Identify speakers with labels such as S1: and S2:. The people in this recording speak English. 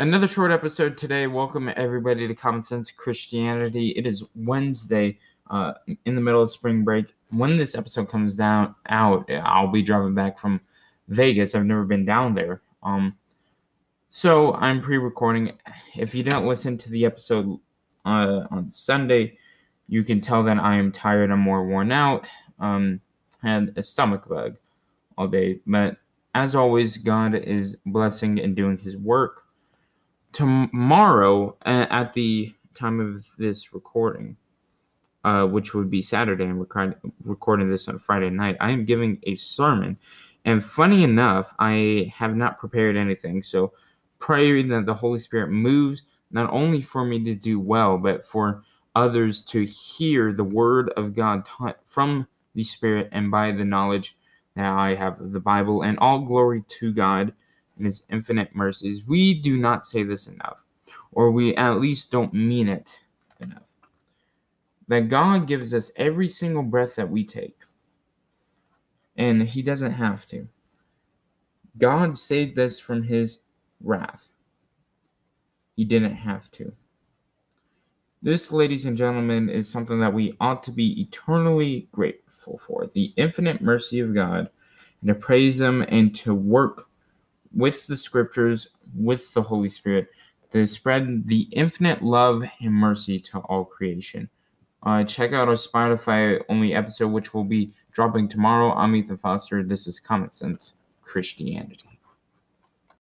S1: another short episode today. Welcome everybody to Common Sense Christianity. It is Wednesday, uh, in the middle of spring break. When this episode comes down out, I'll be driving back from Vegas. I've never been down there. Um, so I'm pre-recording. If you didn't listen to the episode uh, on Sunday, you can tell that I am tired. I'm more worn out. Um, had a stomach bug all day, but as always, God is blessing and doing His work. Tomorrow, at the time of this recording, uh, which would be Saturday, and record- recording this on Friday night, I am giving a sermon. And funny enough, I have not prepared anything. So pray that the Holy Spirit moves not only for me to do well, but for others to hear the word of God taught from the Spirit and by the knowledge that I have of the Bible. And all glory to God and His infinite mercies. We do not say this enough, or we at least don't mean it enough. That God gives us every single breath that we take, and He doesn't have to. God saved us from His wrath. He didn't have to. This, ladies and gentlemen, is something that we ought to be eternally grateful for the infinite mercy of God, and to praise Him and to work with the scriptures, with the Holy Spirit, to spread the infinite love and mercy to all creation. Uh, check out our Spotify only episode, which will be dropping tomorrow. I'm Ethan Foster. This is Common Sense Christianity.